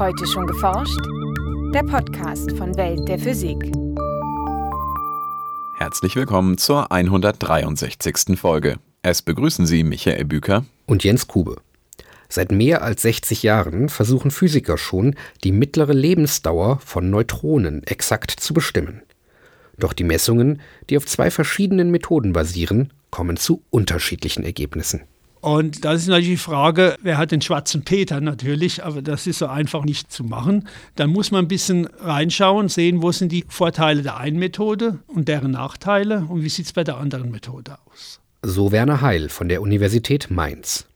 Heute schon geforscht? Der Podcast von Welt der Physik. Herzlich willkommen zur 163. Folge. Es begrüßen Sie Michael Büker und Jens Kube. Seit mehr als 60 Jahren versuchen Physiker schon, die mittlere Lebensdauer von Neutronen exakt zu bestimmen. Doch die Messungen, die auf zwei verschiedenen Methoden basieren, kommen zu unterschiedlichen Ergebnissen. Und das ist natürlich die Frage, wer hat den schwarzen Peter natürlich, aber das ist so einfach nicht zu machen. Dann muss man ein bisschen reinschauen, sehen, wo sind die Vorteile der einen Methode und deren Nachteile und wie sieht es bei der anderen Methode aus. So Werner Heil von der Universität Mainz.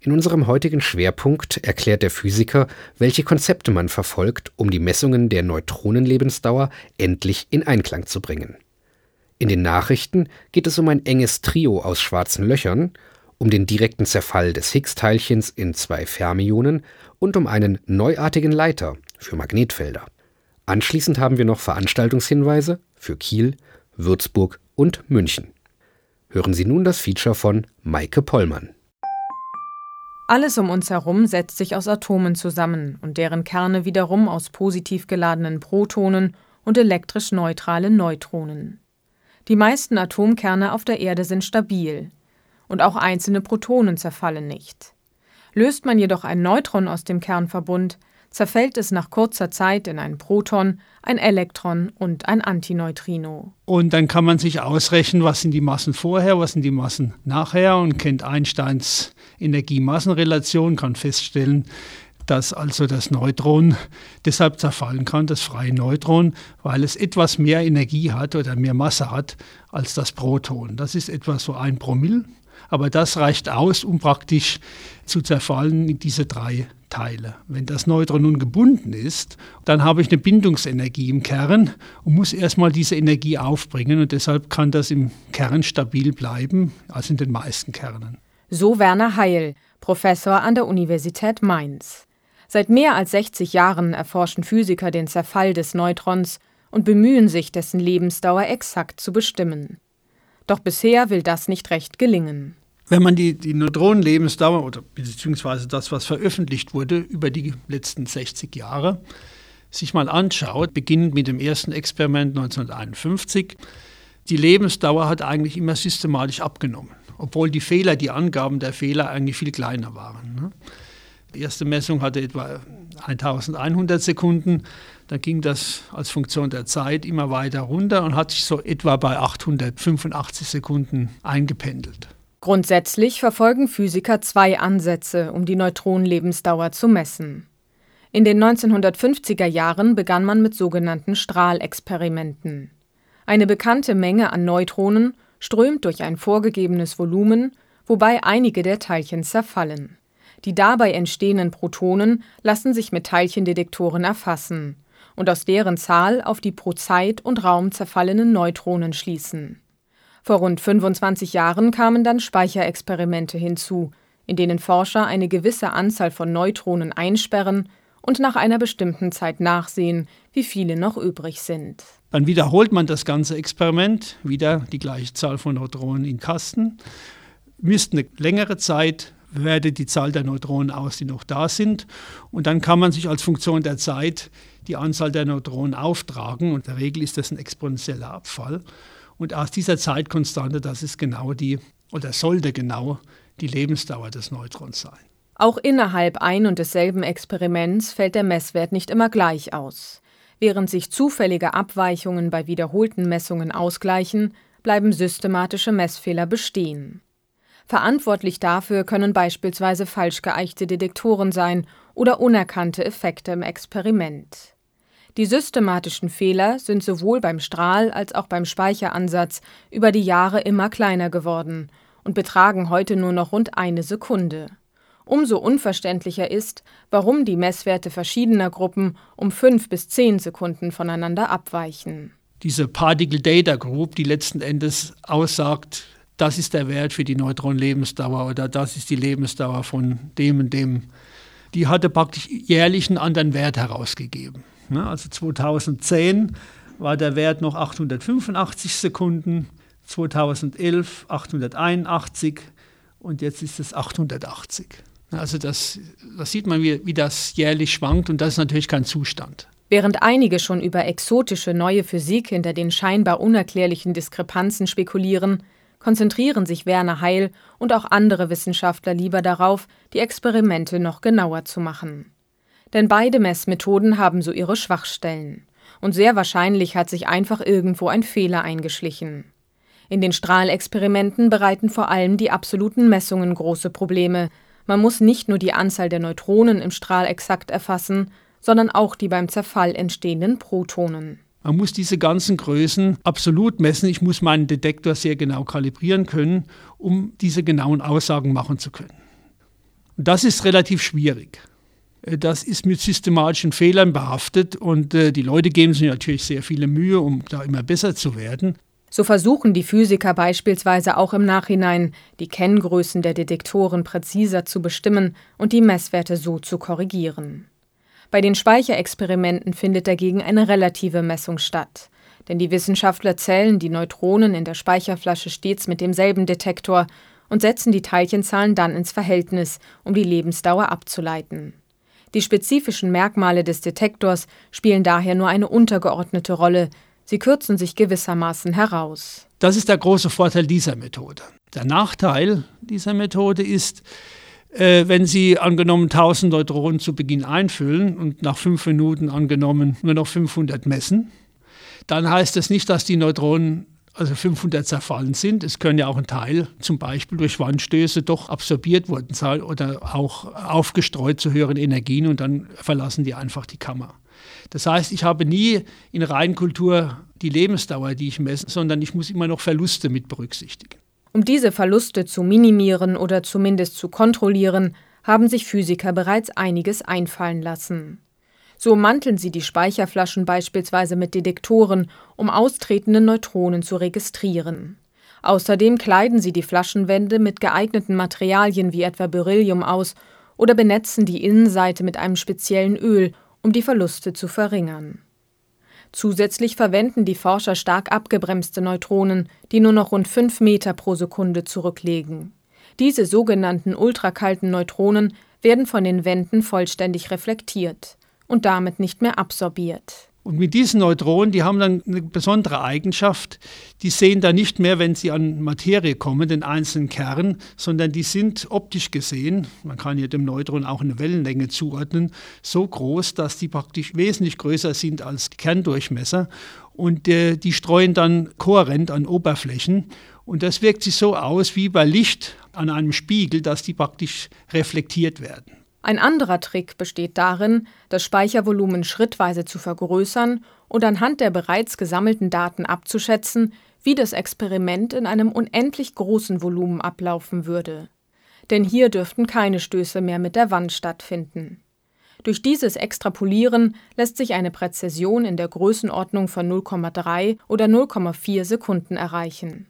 In unserem heutigen Schwerpunkt erklärt der Physiker, welche Konzepte man verfolgt, um die Messungen der Neutronenlebensdauer endlich in Einklang zu bringen. In den Nachrichten geht es um ein enges Trio aus schwarzen Löchern um den direkten Zerfall des Higgs-Teilchens in zwei Fermionen und um einen neuartigen Leiter für Magnetfelder. Anschließend haben wir noch Veranstaltungshinweise für Kiel, Würzburg und München. Hören Sie nun das Feature von Maike Pollmann. Alles um uns herum setzt sich aus Atomen zusammen und deren Kerne wiederum aus positiv geladenen Protonen und elektrisch neutralen Neutronen. Die meisten Atomkerne auf der Erde sind stabil, und auch einzelne Protonen zerfallen nicht. Löst man jedoch ein Neutron aus dem Kernverbund, zerfällt es nach kurzer Zeit in ein Proton, ein Elektron und ein Antineutrino. Und dann kann man sich ausrechnen, was sind die Massen vorher, was sind die Massen nachher und kennt Einsteins Energie-Massenrelation, kann feststellen, dass also das Neutron deshalb zerfallen kann, das freie Neutron, weil es etwas mehr Energie hat oder mehr Masse hat als das Proton. Das ist etwa so ein Promille aber das reicht aus, um praktisch zu zerfallen in diese drei Teile. Wenn das Neutron nun gebunden ist, dann habe ich eine Bindungsenergie im Kern und muss erstmal diese Energie aufbringen und deshalb kann das im Kern stabil bleiben, also in den meisten Kernen. So Werner Heil, Professor an der Universität Mainz. Seit mehr als 60 Jahren erforschen Physiker den Zerfall des Neutrons und bemühen sich, dessen Lebensdauer exakt zu bestimmen. Doch bisher will das nicht recht gelingen. Wenn man die, die Neutronenlebensdauer oder beziehungsweise das, was veröffentlicht wurde über die letzten 60 Jahre, sich mal anschaut, beginnend mit dem ersten Experiment 1951, die Lebensdauer hat eigentlich immer systematisch abgenommen, obwohl die Fehler, die Angaben der Fehler eigentlich viel kleiner waren. Ne? Die erste Messung hatte etwa 1100 Sekunden, dann ging das als Funktion der Zeit immer weiter runter und hat sich so etwa bei 885 Sekunden eingependelt. Grundsätzlich verfolgen Physiker zwei Ansätze, um die Neutronenlebensdauer zu messen. In den 1950er Jahren begann man mit sogenannten Strahlexperimenten. Eine bekannte Menge an Neutronen strömt durch ein vorgegebenes Volumen, wobei einige der Teilchen zerfallen. Die dabei entstehenden Protonen lassen sich mit Teilchendetektoren erfassen und aus deren Zahl auf die pro Zeit und Raum zerfallenen Neutronen schließen vor rund 25 Jahren kamen dann Speicherexperimente hinzu, in denen Forscher eine gewisse Anzahl von Neutronen einsperren und nach einer bestimmten Zeit nachsehen, wie viele noch übrig sind. Dann wiederholt man das ganze Experiment, wieder die gleiche Zahl von Neutronen in Kasten, misst eine längere Zeit, wertet die Zahl der Neutronen aus, die noch da sind, und dann kann man sich als Funktion der Zeit die Anzahl der Neutronen auftragen, und in der Regel ist das ein exponentieller Abfall. Und aus dieser Zeitkonstante, das ist genau die, oder sollte genau die Lebensdauer des Neutrons sein. Auch innerhalb ein und desselben Experiments fällt der Messwert nicht immer gleich aus. Während sich zufällige Abweichungen bei wiederholten Messungen ausgleichen, bleiben systematische Messfehler bestehen. Verantwortlich dafür können beispielsweise falsch geeichte Detektoren sein oder unerkannte Effekte im Experiment. Die systematischen Fehler sind sowohl beim Strahl als auch beim Speicheransatz über die Jahre immer kleiner geworden und betragen heute nur noch rund eine Sekunde. Umso unverständlicher ist, warum die Messwerte verschiedener Gruppen um fünf bis zehn Sekunden voneinander abweichen. Diese Particle Data Group, die letzten Endes aussagt, das ist der Wert für die Neutronenlebensdauer oder das ist die Lebensdauer von dem und dem, die hatte praktisch jährlich einen anderen Wert herausgegeben. Ne? Also 2010 war der Wert noch 885 Sekunden, 2011 881 und jetzt ist es 880. Also das, das sieht man, wie, wie das jährlich schwankt und das ist natürlich kein Zustand. Während einige schon über exotische neue Physik hinter den scheinbar unerklärlichen Diskrepanzen spekulieren, konzentrieren sich Werner Heil und auch andere Wissenschaftler lieber darauf, die Experimente noch genauer zu machen. Denn beide Messmethoden haben so ihre Schwachstellen. Und sehr wahrscheinlich hat sich einfach irgendwo ein Fehler eingeschlichen. In den Strahlexperimenten bereiten vor allem die absoluten Messungen große Probleme. Man muss nicht nur die Anzahl der Neutronen im Strahl exakt erfassen, sondern auch die beim Zerfall entstehenden Protonen. Man muss diese ganzen Größen absolut messen. Ich muss meinen Detektor sehr genau kalibrieren können, um diese genauen Aussagen machen zu können. Und das ist relativ schwierig. Äh, das ist mit systematischen Fehlern behaftet und äh, die Leute geben sich natürlich sehr viele Mühe, um da immer besser zu werden. So versuchen die Physiker beispielsweise auch im Nachhinein, die Kenngrößen der Detektoren präziser zu bestimmen und die Messwerte so zu korrigieren. Bei den Speicherexperimenten findet dagegen eine relative Messung statt. Denn die Wissenschaftler zählen die Neutronen in der Speicherflasche stets mit demselben Detektor und setzen die Teilchenzahlen dann ins Verhältnis, um die Lebensdauer abzuleiten. Die spezifischen Merkmale des Detektors spielen daher nur eine untergeordnete Rolle, sie kürzen sich gewissermaßen heraus. Das ist der große Vorteil dieser Methode. Der Nachteil dieser Methode ist, äh, wenn Sie angenommen 1000 Neutronen zu Beginn einfüllen und nach fünf Minuten angenommen nur noch 500 messen, dann heißt das nicht, dass die Neutronen also 500 zerfallen sind. Es können ja auch ein Teil zum Beispiel durch Wandstöße doch absorbiert worden sein oder auch aufgestreut zu höheren Energien und dann verlassen die einfach die Kammer. Das heißt, ich habe nie in Reinkultur die Lebensdauer, die ich messe, sondern ich muss immer noch Verluste mit berücksichtigen. Um diese Verluste zu minimieren oder zumindest zu kontrollieren, haben sich Physiker bereits einiges einfallen lassen. So manteln sie die Speicherflaschen beispielsweise mit Detektoren, um austretende Neutronen zu registrieren. Außerdem kleiden sie die Flaschenwände mit geeigneten Materialien wie etwa Beryllium aus oder benetzen die Innenseite mit einem speziellen Öl, um die Verluste zu verringern. Zusätzlich verwenden die Forscher stark abgebremste Neutronen, die nur noch rund 5 Meter pro Sekunde zurücklegen. Diese sogenannten ultrakalten Neutronen werden von den Wänden vollständig reflektiert und damit nicht mehr absorbiert. Und mit diesen Neutronen, die haben dann eine besondere Eigenschaft, die sehen da nicht mehr, wenn sie an Materie kommen, den einzelnen Kern, sondern die sind optisch gesehen, man kann hier dem Neutron auch eine Wellenlänge zuordnen, so groß, dass die praktisch wesentlich größer sind als Kerndurchmesser. Und äh, die streuen dann kohärent an Oberflächen. Und das wirkt sich so aus wie bei Licht an einem Spiegel, dass die praktisch reflektiert werden. Ein anderer Trick besteht darin, das Speichervolumen schrittweise zu vergrößern und anhand der bereits gesammelten Daten abzuschätzen, wie das Experiment in einem unendlich großen Volumen ablaufen würde. Denn hier dürften keine Stöße mehr mit der Wand stattfinden. Durch dieses Extrapolieren lässt sich eine Präzision in der Größenordnung von 0,3 oder 0,4 Sekunden erreichen.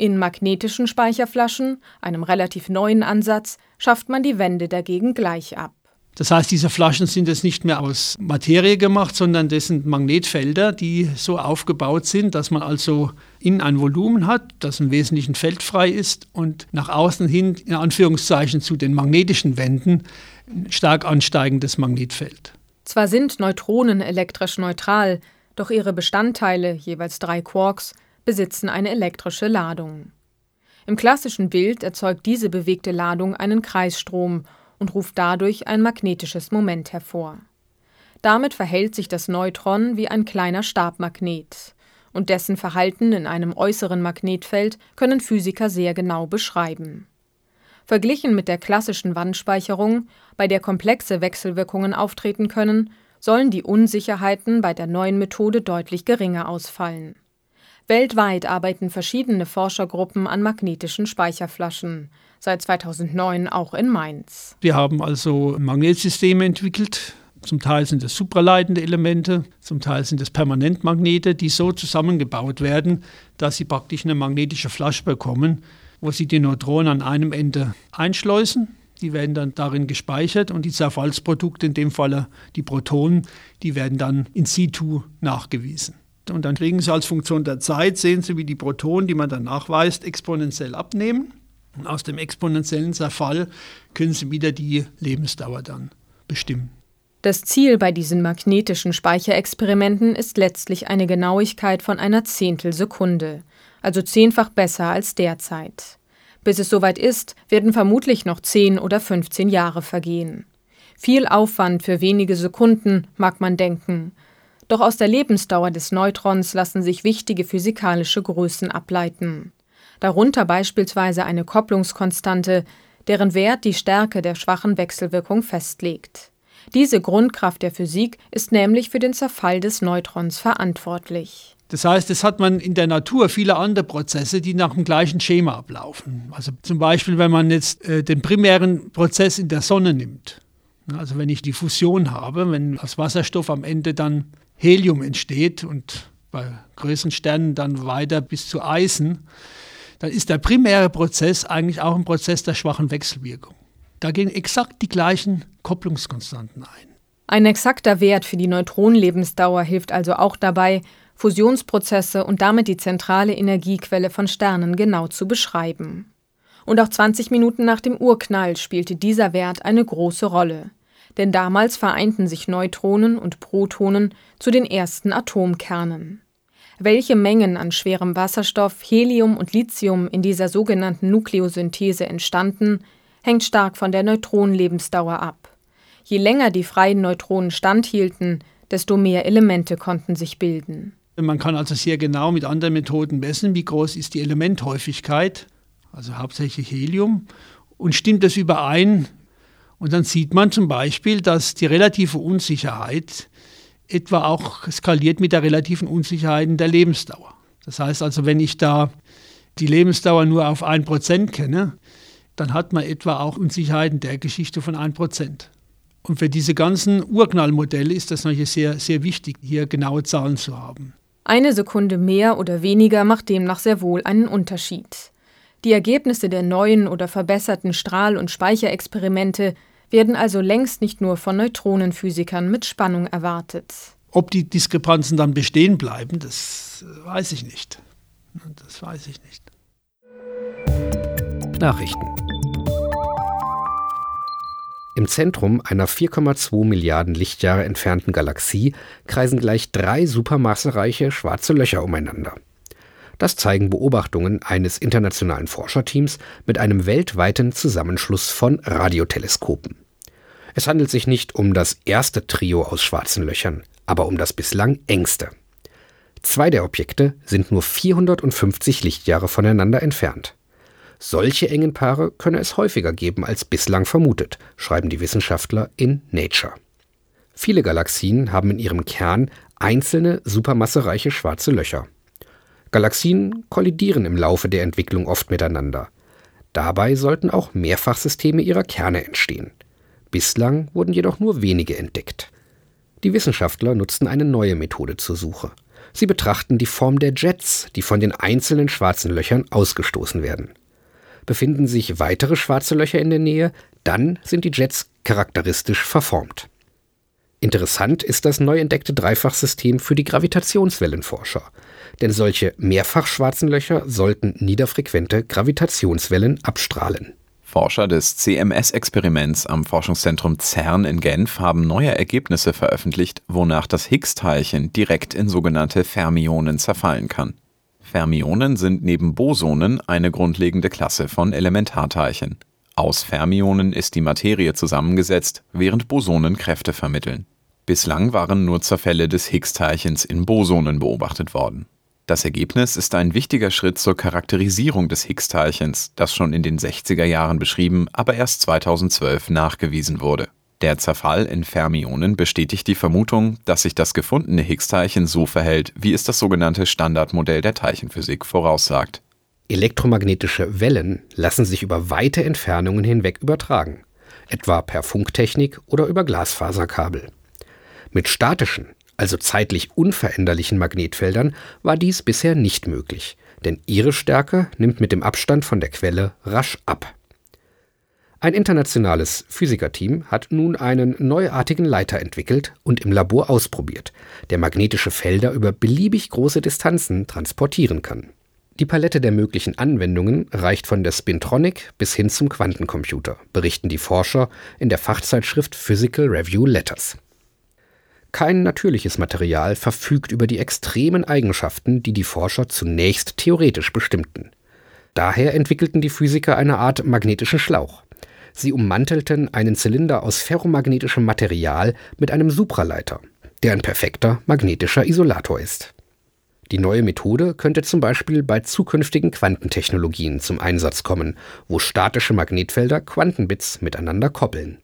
In magnetischen Speicherflaschen, einem relativ neuen Ansatz, schafft man die Wände dagegen gleich ab. Das heißt, diese Flaschen sind jetzt nicht mehr aus Materie gemacht, sondern das sind Magnetfelder, die so aufgebaut sind, dass man also innen ein Volumen hat, das im Wesentlichen feldfrei ist und nach außen hin, in Anführungszeichen, zu den magnetischen Wänden ein stark ansteigendes Magnetfeld. Zwar sind Neutronen elektrisch neutral, doch ihre Bestandteile, jeweils drei Quarks, besitzen eine elektrische Ladung. Im klassischen Bild erzeugt diese bewegte Ladung einen Kreisstrom und ruft dadurch ein magnetisches Moment hervor. Damit verhält sich das Neutron wie ein kleiner Stabmagnet, und dessen Verhalten in einem äußeren Magnetfeld können Physiker sehr genau beschreiben. Verglichen mit der klassischen Wandspeicherung, bei der komplexe Wechselwirkungen auftreten können, sollen die Unsicherheiten bei der neuen Methode deutlich geringer ausfallen. Weltweit arbeiten verschiedene Forschergruppen an magnetischen Speicherflaschen, seit 2009 auch in Mainz. Wir haben also Magnetsysteme entwickelt. Zum Teil sind es supraleitende Elemente, zum Teil sind es Permanentmagnete, die so zusammengebaut werden, dass sie praktisch eine magnetische Flasche bekommen, wo sie die Neutronen an einem Ende einschleusen. Die werden dann darin gespeichert und die Zerfallsprodukte, in dem Falle die Protonen, die werden dann in situ nachgewiesen. Und dann kriegen Sie als Funktion der Zeit, sehen Sie, wie die Protonen, die man dann nachweist, exponentiell abnehmen. Und aus dem exponentiellen Zerfall können Sie wieder die Lebensdauer dann bestimmen. Das Ziel bei diesen magnetischen Speicherexperimenten ist letztlich eine Genauigkeit von einer Zehntelsekunde, also zehnfach besser als derzeit. Bis es soweit ist, werden vermutlich noch 10 oder 15 Jahre vergehen. Viel Aufwand für wenige Sekunden, mag man denken. Doch aus der Lebensdauer des Neutrons lassen sich wichtige physikalische Größen ableiten. Darunter beispielsweise eine Kopplungskonstante, deren Wert die Stärke der schwachen Wechselwirkung festlegt. Diese Grundkraft der Physik ist nämlich für den Zerfall des Neutrons verantwortlich. Das heißt, es hat man in der Natur viele andere Prozesse, die nach dem gleichen Schema ablaufen. Also zum Beispiel, wenn man jetzt äh, den primären Prozess in der Sonne nimmt. Also wenn ich die Fusion habe, wenn aus Wasserstoff am Ende dann Helium entsteht und bei größeren Sternen dann weiter bis zu Eisen, dann ist der primäre Prozess eigentlich auch ein Prozess der schwachen Wechselwirkung. Da gehen exakt die gleichen Kopplungskonstanten ein. Ein exakter Wert für die Neutronenlebensdauer hilft also auch dabei, Fusionsprozesse und damit die zentrale Energiequelle von Sternen genau zu beschreiben. Und auch 20 Minuten nach dem Urknall spielte dieser Wert eine große Rolle. Denn damals vereinten sich Neutronen und Protonen zu den ersten Atomkernen. Welche Mengen an schwerem Wasserstoff, Helium und Lithium in dieser sogenannten Nukleosynthese entstanden, hängt stark von der Neutronenlebensdauer ab. Je länger die freien Neutronen standhielten, desto mehr Elemente konnten sich bilden. Man kann also sehr genau mit anderen Methoden messen, wie groß ist die Elementhäufigkeit, also hauptsächlich Helium, und stimmt das überein. Und dann sieht man zum Beispiel, dass die relative Unsicherheit etwa auch skaliert mit der relativen Unsicherheit in der Lebensdauer. Das heißt also, wenn ich da die Lebensdauer nur auf 1% kenne, dann hat man etwa auch Unsicherheiten der Geschichte von 1%. Und für diese ganzen Urknallmodelle ist das natürlich sehr, sehr wichtig, hier genaue Zahlen zu haben. Eine Sekunde mehr oder weniger macht demnach sehr wohl einen Unterschied. Die Ergebnisse der neuen oder verbesserten Strahl- und Speicherexperimente werden also längst nicht nur von Neutronenphysikern mit Spannung erwartet. Ob die Diskrepanzen dann bestehen bleiben, das weiß ich nicht. Das weiß ich nicht. Nachrichten im Zentrum einer 4,2 Milliarden Lichtjahre entfernten Galaxie kreisen gleich drei supermassereiche schwarze Löcher umeinander. Das zeigen Beobachtungen eines internationalen Forscherteams mit einem weltweiten Zusammenschluss von Radioteleskopen. Es handelt sich nicht um das erste Trio aus schwarzen Löchern, aber um das bislang engste. Zwei der Objekte sind nur 450 Lichtjahre voneinander entfernt. Solche engen Paare könne es häufiger geben als bislang vermutet, schreiben die Wissenschaftler in Nature. Viele Galaxien haben in ihrem Kern einzelne supermassereiche schwarze Löcher. Galaxien kollidieren im Laufe der Entwicklung oft miteinander. Dabei sollten auch Mehrfachsysteme ihrer Kerne entstehen. Bislang wurden jedoch nur wenige entdeckt. Die Wissenschaftler nutzten eine neue Methode zur Suche. Sie betrachten die Form der Jets, die von den einzelnen schwarzen Löchern ausgestoßen werden. Befinden sich weitere schwarze Löcher in der Nähe, dann sind die Jets charakteristisch verformt. Interessant ist das neu entdeckte Dreifachsystem für die Gravitationswellenforscher, denn solche mehrfach schwarzen Löcher sollten niederfrequente Gravitationswellen abstrahlen. Forscher des CMS-Experiments am Forschungszentrum CERN in Genf haben neue Ergebnisse veröffentlicht, wonach das Higgs-Teilchen direkt in sogenannte Fermionen zerfallen kann. Fermionen sind neben Bosonen eine grundlegende Klasse von Elementarteilchen. Aus Fermionen ist die Materie zusammengesetzt, während Bosonen Kräfte vermitteln. Bislang waren nur Zerfälle des Higgs-Teilchens in Bosonen beobachtet worden. Das Ergebnis ist ein wichtiger Schritt zur Charakterisierung des Higgs-Teilchens, das schon in den 60er Jahren beschrieben, aber erst 2012 nachgewiesen wurde der Zerfall in Fermionen bestätigt die Vermutung, dass sich das gefundene Higgs-Teilchen so verhält, wie es das sogenannte Standardmodell der Teilchenphysik voraussagt. Elektromagnetische Wellen lassen sich über weite Entfernungen hinweg übertragen, etwa per Funktechnik oder über Glasfaserkabel. Mit statischen, also zeitlich unveränderlichen Magnetfeldern war dies bisher nicht möglich, denn ihre Stärke nimmt mit dem Abstand von der Quelle rasch ab. Ein internationales Physikerteam hat nun einen neuartigen Leiter entwickelt und im Labor ausprobiert, der magnetische Felder über beliebig große Distanzen transportieren kann. Die Palette der möglichen Anwendungen reicht von der Spintronic bis hin zum Quantencomputer, berichten die Forscher in der Fachzeitschrift Physical Review Letters. Kein natürliches Material verfügt über die extremen Eigenschaften, die die Forscher zunächst theoretisch bestimmten. Daher entwickelten die Physiker eine Art magnetischen Schlauch. Sie ummantelten einen Zylinder aus ferromagnetischem Material mit einem Supraleiter, der ein perfekter magnetischer Isolator ist. Die neue Methode könnte zum Beispiel bei zukünftigen Quantentechnologien zum Einsatz kommen, wo statische Magnetfelder Quantenbits miteinander koppeln.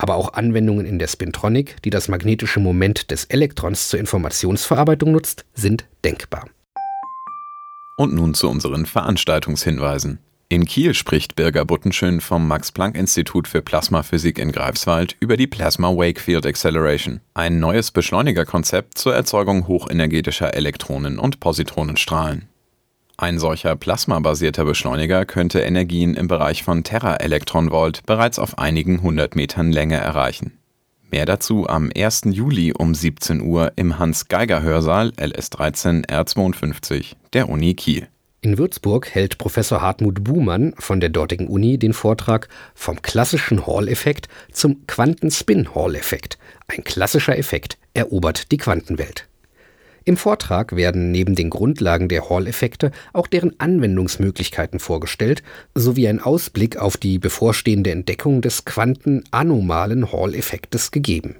Aber auch Anwendungen in der Spintronic, die das magnetische Moment des Elektrons zur Informationsverarbeitung nutzt, sind denkbar. Und nun zu unseren Veranstaltungshinweisen. In Kiel spricht Birger Buttenschön vom Max-Planck-Institut für Plasmaphysik in Greifswald über die Plasma Wakefield Acceleration, ein neues Beschleunigerkonzept zur Erzeugung hochenergetischer Elektronen- und Positronenstrahlen. Ein solcher plasmabasierter Beschleuniger könnte Energien im Bereich von Teraelektronvolt bereits auf einigen hundert Metern Länge erreichen. Mehr dazu am 1. Juli um 17 Uhr im Hans-Geiger-Hörsaal LS13 R52 der Uni Kiel. In Würzburg hält Professor Hartmut Buhmann von der dortigen Uni den Vortrag Vom klassischen Hall-Effekt zum Quanten-Spin-Hall-Effekt. Ein klassischer Effekt erobert die Quantenwelt. Im Vortrag werden neben den Grundlagen der Hall-Effekte auch deren Anwendungsmöglichkeiten vorgestellt, sowie ein Ausblick auf die bevorstehende Entdeckung des quantenanomalen Hall-Effektes gegeben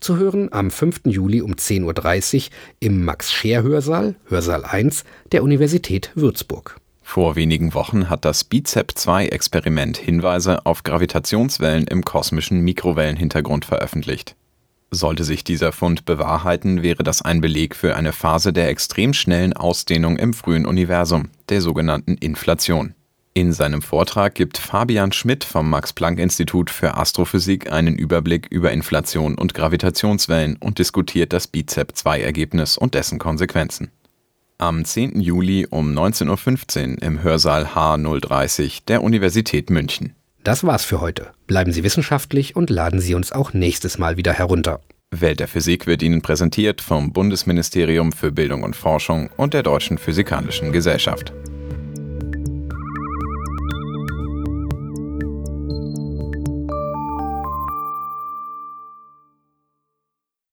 zu hören am 5. Juli um 10.30 Uhr im Max-Scheer-Hörsaal, Hörsaal 1 der Universität Würzburg. Vor wenigen Wochen hat das BIZEP-2-Experiment Hinweise auf Gravitationswellen im kosmischen Mikrowellenhintergrund veröffentlicht. Sollte sich dieser Fund bewahrheiten, wäre das ein Beleg für eine Phase der extrem schnellen Ausdehnung im frühen Universum, der sogenannten Inflation. In seinem Vortrag gibt Fabian Schmidt vom Max-Planck-Institut für Astrophysik einen Überblick über Inflation und Gravitationswellen und diskutiert das BIZEP-2-Ergebnis und dessen Konsequenzen. Am 10. Juli um 19.15 Uhr im Hörsaal H030 der Universität München. Das war's für heute. Bleiben Sie wissenschaftlich und laden Sie uns auch nächstes Mal wieder herunter. Welt der Physik wird Ihnen präsentiert vom Bundesministerium für Bildung und Forschung und der Deutschen Physikalischen Gesellschaft.